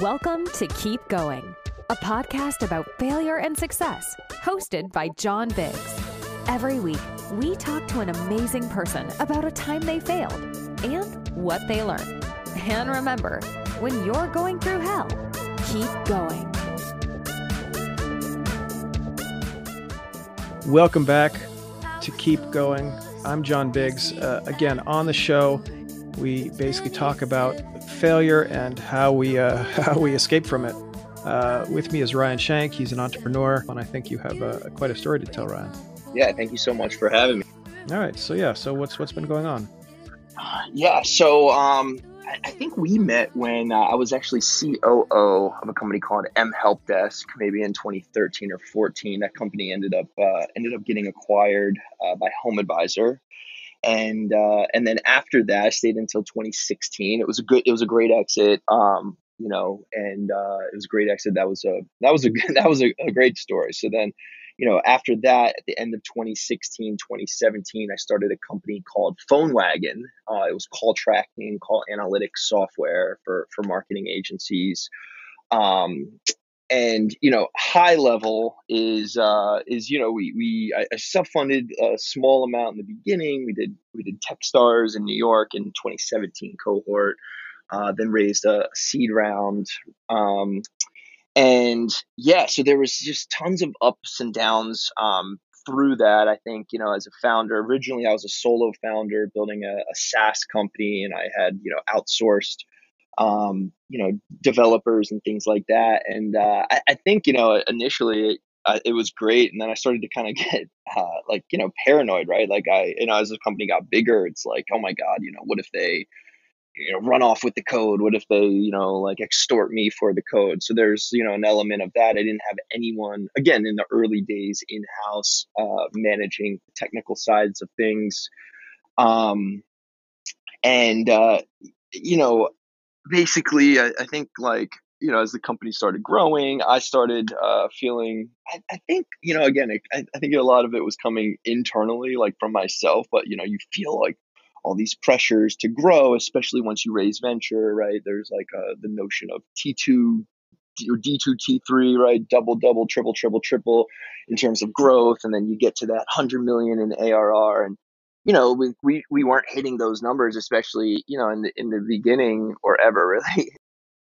Welcome to Keep Going, a podcast about failure and success, hosted by John Biggs. Every week, we talk to an amazing person about a time they failed and what they learned. And remember, when you're going through hell, keep going. Welcome back to Keep Going. I'm John Biggs. Uh, again, on the show, we basically talk about failure and how we uh, how we escape from it. Uh, with me is Ryan Shank. He's an entrepreneur, and I think you have uh, quite a story to tell, Ryan. Yeah, thank you so much for having me. All right, so yeah, so what's what's been going on? Yeah, so um, I, I think we met when uh, I was actually COO of a company called mHelpDesk, maybe in 2013 or 14. That company ended up uh, ended up getting acquired uh, by HomeAdvisor, and uh, and then after that, I stayed until 2016. It was a good, it was a great exit. Um, you know, and uh, it was a great exit. That was a that was a that was a, a great story. So then, you know, after that, at the end of 2016, 2017, I started a company called PhoneWagon. Uh, it was call tracking, call analytics software for for marketing agencies. Um, and you know high level is uh is you know we we I, I self-funded a small amount in the beginning. We did we did techstars in new york in 2017 cohort uh, then raised a seed round um and yeah so there was just tons of ups and downs um through that. I think you know as a founder originally i was a solo founder building a, a saas company and i had you know outsourced um, you know, developers and things like that. And uh, I, I, think, you know, initially it, uh, it was great. And then I started to kind of get uh, like, you know, paranoid, right? Like I, you know, as the company got bigger, it's like, oh my God, you know, what if they, you know, run off with the code? What if they, you know, like extort me for the code? So there's, you know, an element of that. I didn't have anyone, again, in the early days in house uh, managing technical sides of things. Um, and, uh, you know, basically, I, I, think like you know, as the company started growing, I started uh, feeling. I, I, think you know, again, I, I think a lot of it was coming internally, like from myself. But you know, you feel like all these pressures to grow, especially once you raise venture, right? There's like uh, the notion of T two or D two T three, right? Double, double, triple, triple, triple in terms of growth, and then you get to that hundred million in ARR, and you know, we, we, we weren't hitting those numbers, especially, you know, in the, in the beginning or ever really.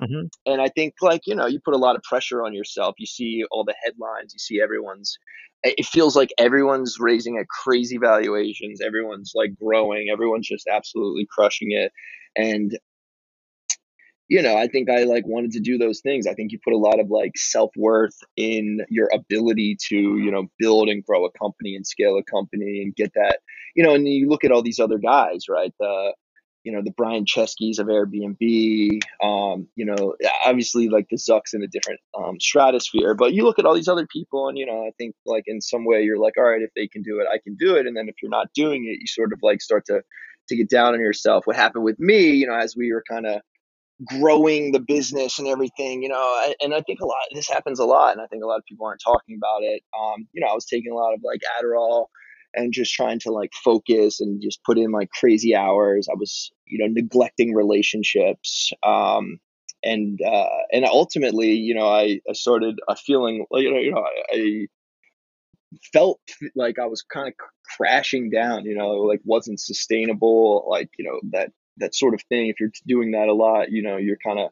Mm-hmm. And I think like, you know, you put a lot of pressure on yourself. You see all the headlines, you see everyone's, it feels like everyone's raising at crazy valuations. Everyone's like growing. Everyone's just absolutely crushing it. And you know, I think I like wanted to do those things. I think you put a lot of like self worth in your ability to, you know, build and grow a company and scale a company and get that, you know, and you look at all these other guys, right? The, you know, the Brian Chesky's of Airbnb, um, you know, obviously like the Zucks in a different um, stratosphere, but you look at all these other people and, you know, I think like in some way you're like, all right, if they can do it, I can do it. And then if you're not doing it, you sort of like start to, to get down on yourself. What happened with me, you know, as we were kind of growing the business and everything, you know, and I think a lot, this happens a lot. And I think a lot of people aren't talking about it. Um, you know, I was taking a lot of like Adderall and just trying to like focus and just put in like crazy hours. I was, you know, neglecting relationships. Um, and, uh, and ultimately, you know, I, I started a feeling, you know, you know, I, I felt like I was kind of crashing down, you know, like wasn't sustainable. Like, you know, that that sort of thing. If you're doing that a lot, you know, you're kind of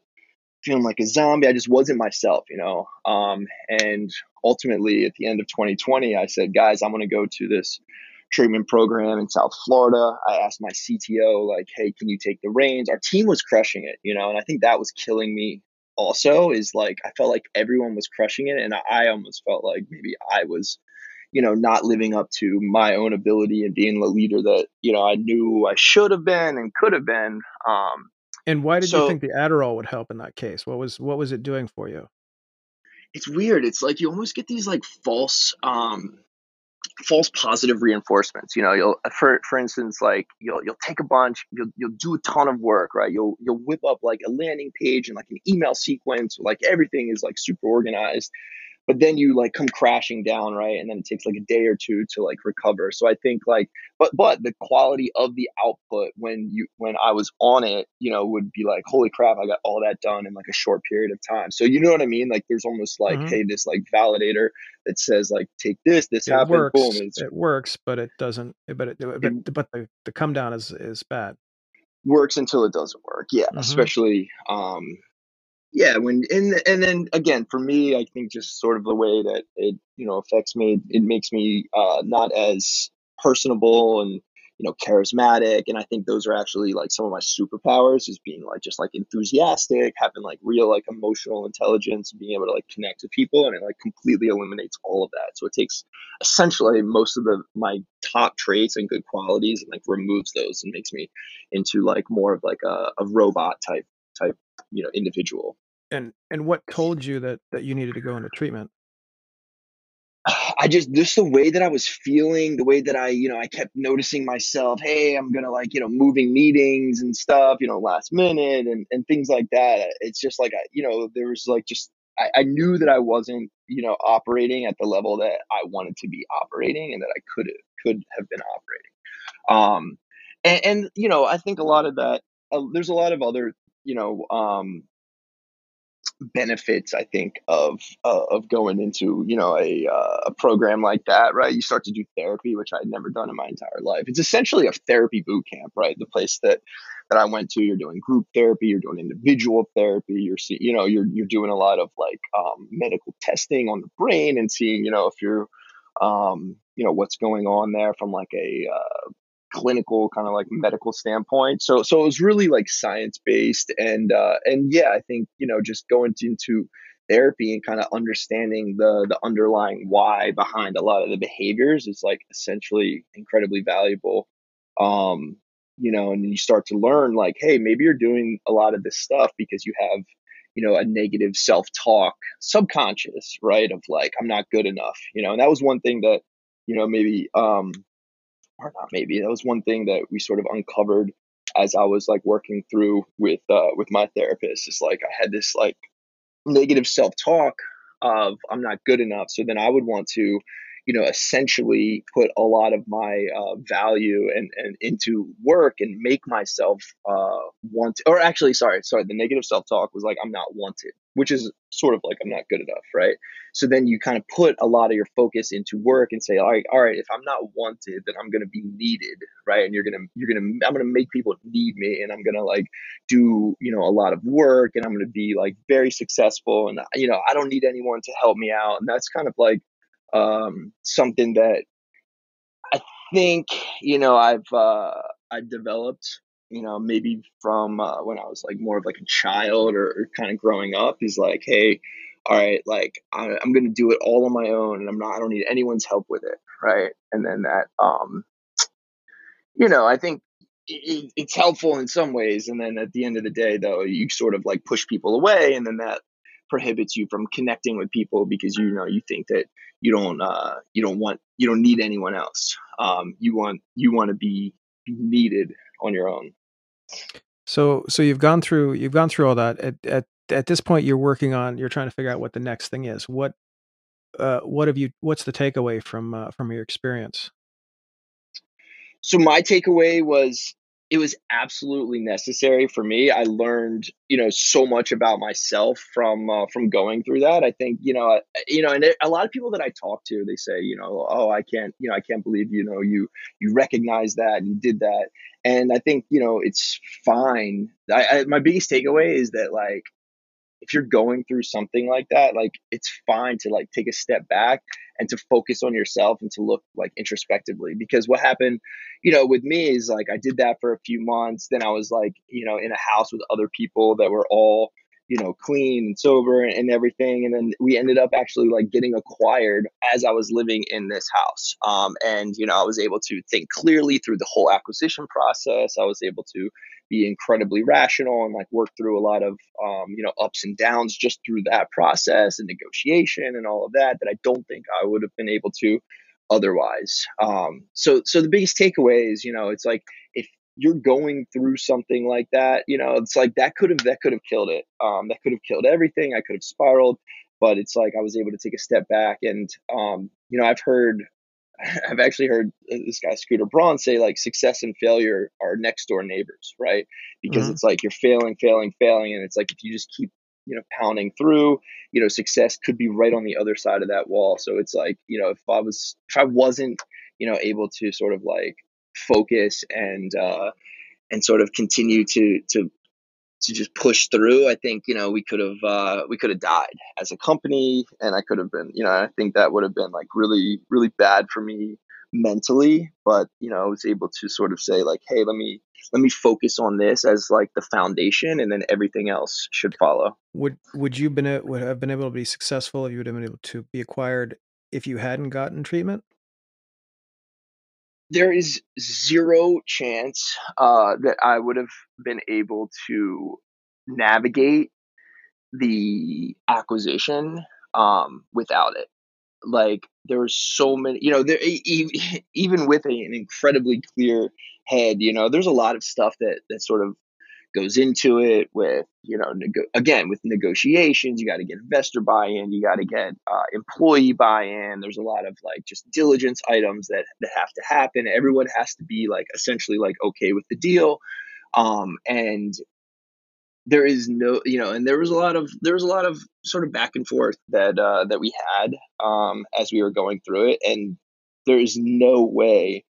feeling like a zombie. I just wasn't myself, you know. Um, and ultimately, at the end of 2020, I said, guys, I'm going to go to this treatment program in South Florida. I asked my CTO, like, hey, can you take the reins? Our team was crushing it, you know, and I think that was killing me also is like I felt like everyone was crushing it and I almost felt like maybe I was you know, not living up to my own ability and being the leader that, you know, I knew I should have been and could have been. Um, and why did so, you think the Adderall would help in that case? What was what was it doing for you? It's weird. It's like you almost get these like false um false positive reinforcements. You know, you'll for for instance, like you'll you'll take a bunch, you'll you'll do a ton of work, right? You'll you'll whip up like a landing page and like an email sequence, like everything is like super organized but then you like come crashing down right and then it takes like a day or two to like recover so i think like but but the quality of the output when you when i was on it you know would be like holy crap i got all that done in like a short period of time so you know what i mean like there's almost like mm-hmm. hey this like validator that says like take this this it happened works. boom it works but it doesn't but it, but, but the, the come down is is bad works until it doesn't work yeah mm-hmm. especially um yeah when and and then again for me i think just sort of the way that it you know affects me it makes me uh not as personable and you know charismatic and i think those are actually like some of my superpowers is being like just like enthusiastic having like real like emotional intelligence being able to like connect with people and it like completely eliminates all of that. So it takes essentially most of the my top traits and good qualities and like removes those and makes me into like more of like a, a robot type type you know individual and and what told you that that you needed to go into treatment? I just just the way that I was feeling, the way that I, you know, I kept noticing myself, hey, I'm gonna like, you know, moving meetings and stuff, you know, last minute and, and things like that. It's just like I, you know, there was like just I, I knew that I wasn't, you know, operating at the level that I wanted to be operating and that I could could have been operating. Um and, and you know, I think a lot of that uh, there's a lot of other, you know, um benefits I think of uh, of going into you know a uh, a program like that right? You start to do therapy which I'd never done in my entire life. It's essentially a therapy boot camp right? The place that that I went to you're doing group therapy you're doing individual therapy you're see, you know you're you're doing a lot of like um, medical testing on the brain and seeing you know if you're um, you know what's going on there from like a uh, clinical kind of like medical standpoint. So so it was really like science based and uh, and yeah, I think you know just going into therapy and kind of understanding the the underlying why behind a lot of the behaviors is like essentially incredibly valuable. Um, you know, and you start to learn like, hey, maybe you're doing a lot of this stuff because you have you know a negative self-talk subconscious right of like i'm not good enough you know and that was one thing that you know maybe um or not maybe that was one thing that we sort of uncovered as I was like working through with uh, with my therapist. Is like I had this like negative self talk of I'm not good enough. So then I would want to you know, essentially put a lot of my uh, value and, and into work and make myself uh, want, or actually, sorry, sorry, the negative self talk was like, I'm not wanted, which is sort of like, I'm not good enough, right? So then you kind of put a lot of your focus into work and say, all right, all right, if I'm not wanted, then I'm going to be needed, right? And you're going to, you're going to, I'm going to make people need me and I'm going to like do, you know, a lot of work and I'm going to be like very successful and, you know, I don't need anyone to help me out. And that's kind of like, um, something that I think you know I've uh, I developed you know maybe from uh, when I was like more of like a child or, or kind of growing up is like hey all right like I, I'm gonna do it all on my own and I'm not I don't need anyone's help with it right? And then that um you know I think it, it's helpful in some ways and then at the end of the day though you sort of like push people away and then that prohibits you from connecting with people because you know you think that you don't uh, you don't want you don't need anyone else. Um, you want you want to be, needed on your own. So so you've gone through you've gone through all that. At at at this point, you're working on you're trying to figure out what the next thing is. What uh, what have you? What's the takeaway from uh, from your experience? So my takeaway was it was absolutely necessary for me. I learned, you know, so much about myself from uh, from going through that. I think, you know, you know, and a lot of people that I talk to, they say, you know, oh, I can't, you know, I can't believe, you know, you you recognize that and you did that. And I think, you know, it's fine. I, I my biggest takeaway is that like if you're going through something like that, like it's fine to like take a step back and to focus on yourself and to look like introspectively. Because what happened, you know, with me is like I did that for a few months. Then I was like, you know, in a house with other people that were all, you know, clean and sober and everything. And then we ended up actually like getting acquired as I was living in this house. Um, and, you know, I was able to think clearly through the whole acquisition process. I was able to be incredibly rational and like work through a lot of um, you know ups and downs just through that process and negotiation and all of that that I don't think I would have been able to otherwise. Um, so so the biggest takeaway is you know it's like if you're going through something like that, you know it's like that could have that could have killed it. Um, that could have killed everything. I could have spiraled. but it's like I was able to take a step back and um, you know I've heard I've actually heard this guy Scooter Braun say like success and failure are next door neighbors, right? Because mm-hmm. it's like you're failing, failing, failing, and it's like if you just keep you know pounding through, you know, success could be right on the other side of that wall. So it's like you know if I was if I wasn't you know able to sort of like focus and uh, and sort of continue to to to just push through. I think you know we could have uh, we could have died as a company, and I could have been you know I think that would have been like really really bad for me mentally. But you know I was able to sort of say like, hey, let me let me focus on this as like the foundation, and then everything else should follow. Would would you been would have been able to be successful if you would have been able to be acquired if you hadn't gotten treatment? There is zero chance uh, that I would have been able to navigate the acquisition um, without it. Like there so many, you know, there even with a, an incredibly clear head, you know, there's a lot of stuff that that sort of goes into it with you know again with negotiations you got to get investor buy-in you got to get uh, employee buy-in. There's a lot of like just diligence items that that have to happen. Everyone has to be like essentially like okay with the deal. Um, and there is no you know and there was a lot of there was a lot of sort of back and forth that uh, that we had um, as we were going through it and there is no way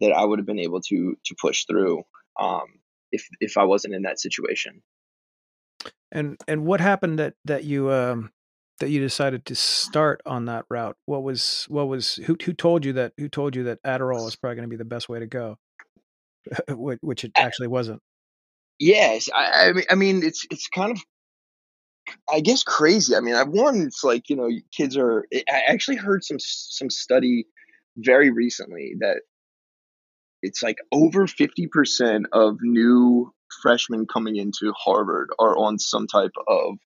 that I would have been able to to push through um, if if I wasn't in that situation. And and what happened that that you um that you decided to start on that route? What was what was who who told you that who told you that Adderall was probably going to be the best way to go, which it actually wasn't. Yes, I, I mean I mean it's it's kind of I guess crazy. I mean, I've one. It's like you know, kids are. I actually heard some some study very recently that it's like over 50% of new freshmen coming into Harvard are on some type of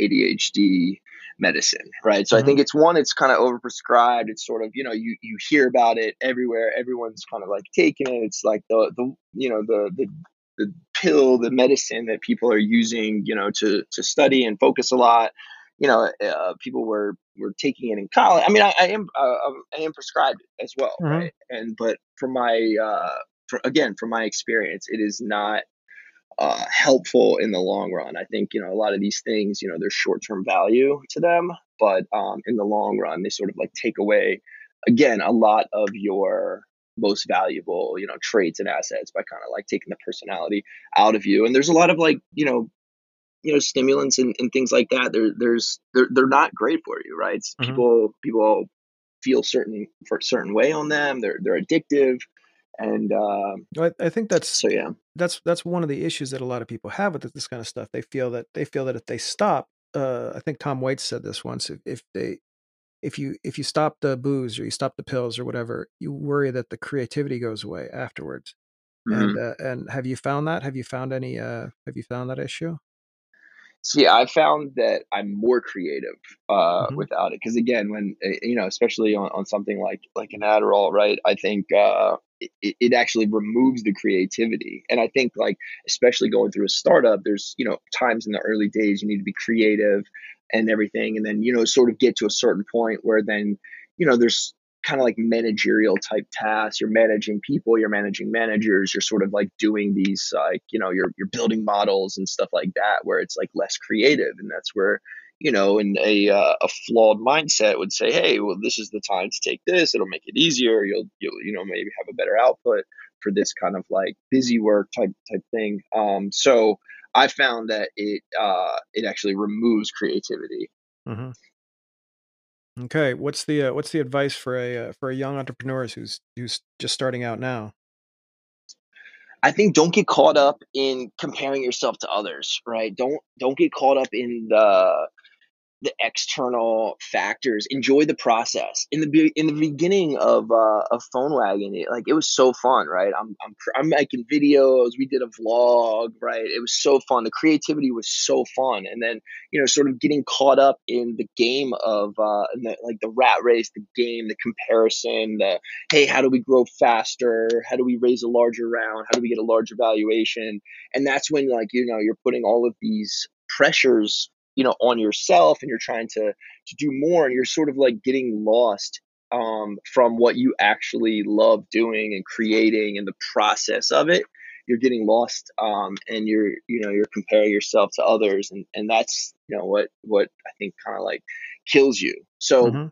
ADHD medicine, right? So mm-hmm. I think it's one, it's kind of overprescribed. It's sort of, you know, you, you hear about it everywhere. Everyone's kind of like taking it. It's like the, the, you know, the, the, the pill, the medicine that people are using, you know, to, to study and focus a lot you know, uh, people were were taking it in college. I mean, I, I am uh, um, I am prescribed as well, mm-hmm. right? And but from my uh, for, again from my experience, it is not uh, helpful in the long run. I think you know a lot of these things, you know, there's short term value to them, but um, in the long run, they sort of like take away again a lot of your most valuable you know traits and assets by kind of like taking the personality out of you and there's a lot of like you know you know stimulants and, and things like that they're there's they're, they're not great for you right? Mm-hmm. people people feel certain for a certain way on them they're they're addictive and uh, I, I, think that's so yeah. that's that's one of the issues that a lot of people have with this kind of stuff. They feel that they feel that if they stop uh, i think tom waits said this once if, if they if you if you stop the booze or you stop the pills or whatever you worry that the creativity goes away afterwards. Mm-hmm. and uh, and have you found that? Have you found any uh have you found that issue See, I found that I'm more creative uh, mm-hmm. without it. Because again, when eh, you know, especially on, on something like like an Adderall, right? I think uh, it, it actually removes the creativity, and I think like especially going through a startup, there's you know times in the early days you need to be creative and everything, and then you know sort of get to a certain point where then you know there's kind of like managerial type tasks. You're managing people, you're managing managers, you're sort of like doing these like, you know, you're you're building models and stuff like that where it's like less creative and that's where you know, in a uh, a flawed mindset would say, "Hey, well, this is the time to take this. It'll make it easier. You'll you'll you know maybe have a better output for this kind of like busy work type type thing." Um, so I found that it uh, it actually removes creativity. Mm-hmm. Okay, what's the uh, what's the advice for a uh, for a young entrepreneur who's who's just starting out now? I think don't get caught up in comparing yourself to others, right? Don't don't get caught up in the the external factors. Enjoy the process. In the in the beginning of uh, of PhoneWagon, it, like it was so fun, right? I'm I'm I'm making videos. We did a vlog, right? It was so fun. The creativity was so fun, and then you know, sort of getting caught up in the game of uh, the, like the rat race, the game, the comparison, the hey, how do we grow faster? How do we raise a larger round? How do we get a larger valuation? And that's when like you know you're putting all of these pressures you know on yourself and you're trying to to do more and you're sort of like getting lost um, from what you actually love doing and creating and the process of it you're getting lost um, and you're you know you're comparing yourself to others and and that's you know what what i think kind of like kills you so mm-hmm.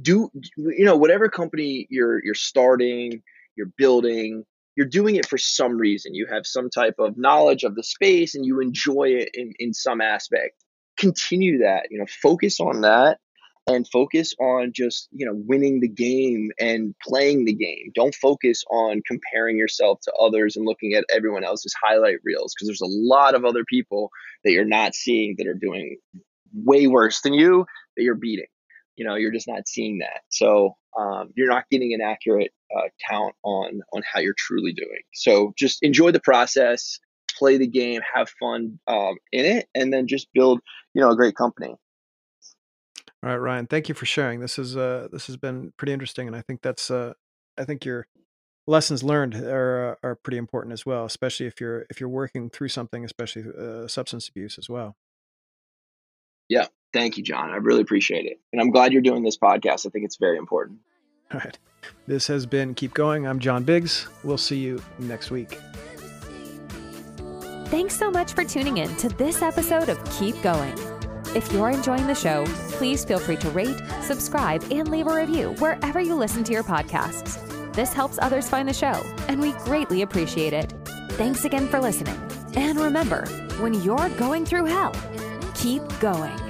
do you know whatever company you're you're starting you're building you're doing it for some reason. You have some type of knowledge of the space and you enjoy it in in some aspect. Continue that you know focus on that and focus on just you know winning the game and playing the game. Don't focus on comparing yourself to others and looking at everyone else's highlight reels because there's a lot of other people that you're not seeing that are doing way worse than you that you're beating you know you're just not seeing that so um, you're not getting an accurate uh, count on on how you're truly doing so just enjoy the process play the game have fun um, in it and then just build you know a great company all right, Ryan. Thank you for sharing. This is uh this has been pretty interesting, and I think that's uh I think your lessons learned are uh, are pretty important as well, especially if you're if you're working through something, especially uh, substance abuse as well. Yeah, thank you, John. I really appreciate it, and I'm glad you're doing this podcast. I think it's very important. All right, this has been Keep Going. I'm John Biggs. We'll see you next week. Thanks so much for tuning in to this episode of Keep Going. If you're enjoying the show, please feel free to rate, subscribe, and leave a review wherever you listen to your podcasts. This helps others find the show, and we greatly appreciate it. Thanks again for listening. And remember, when you're going through hell, keep going.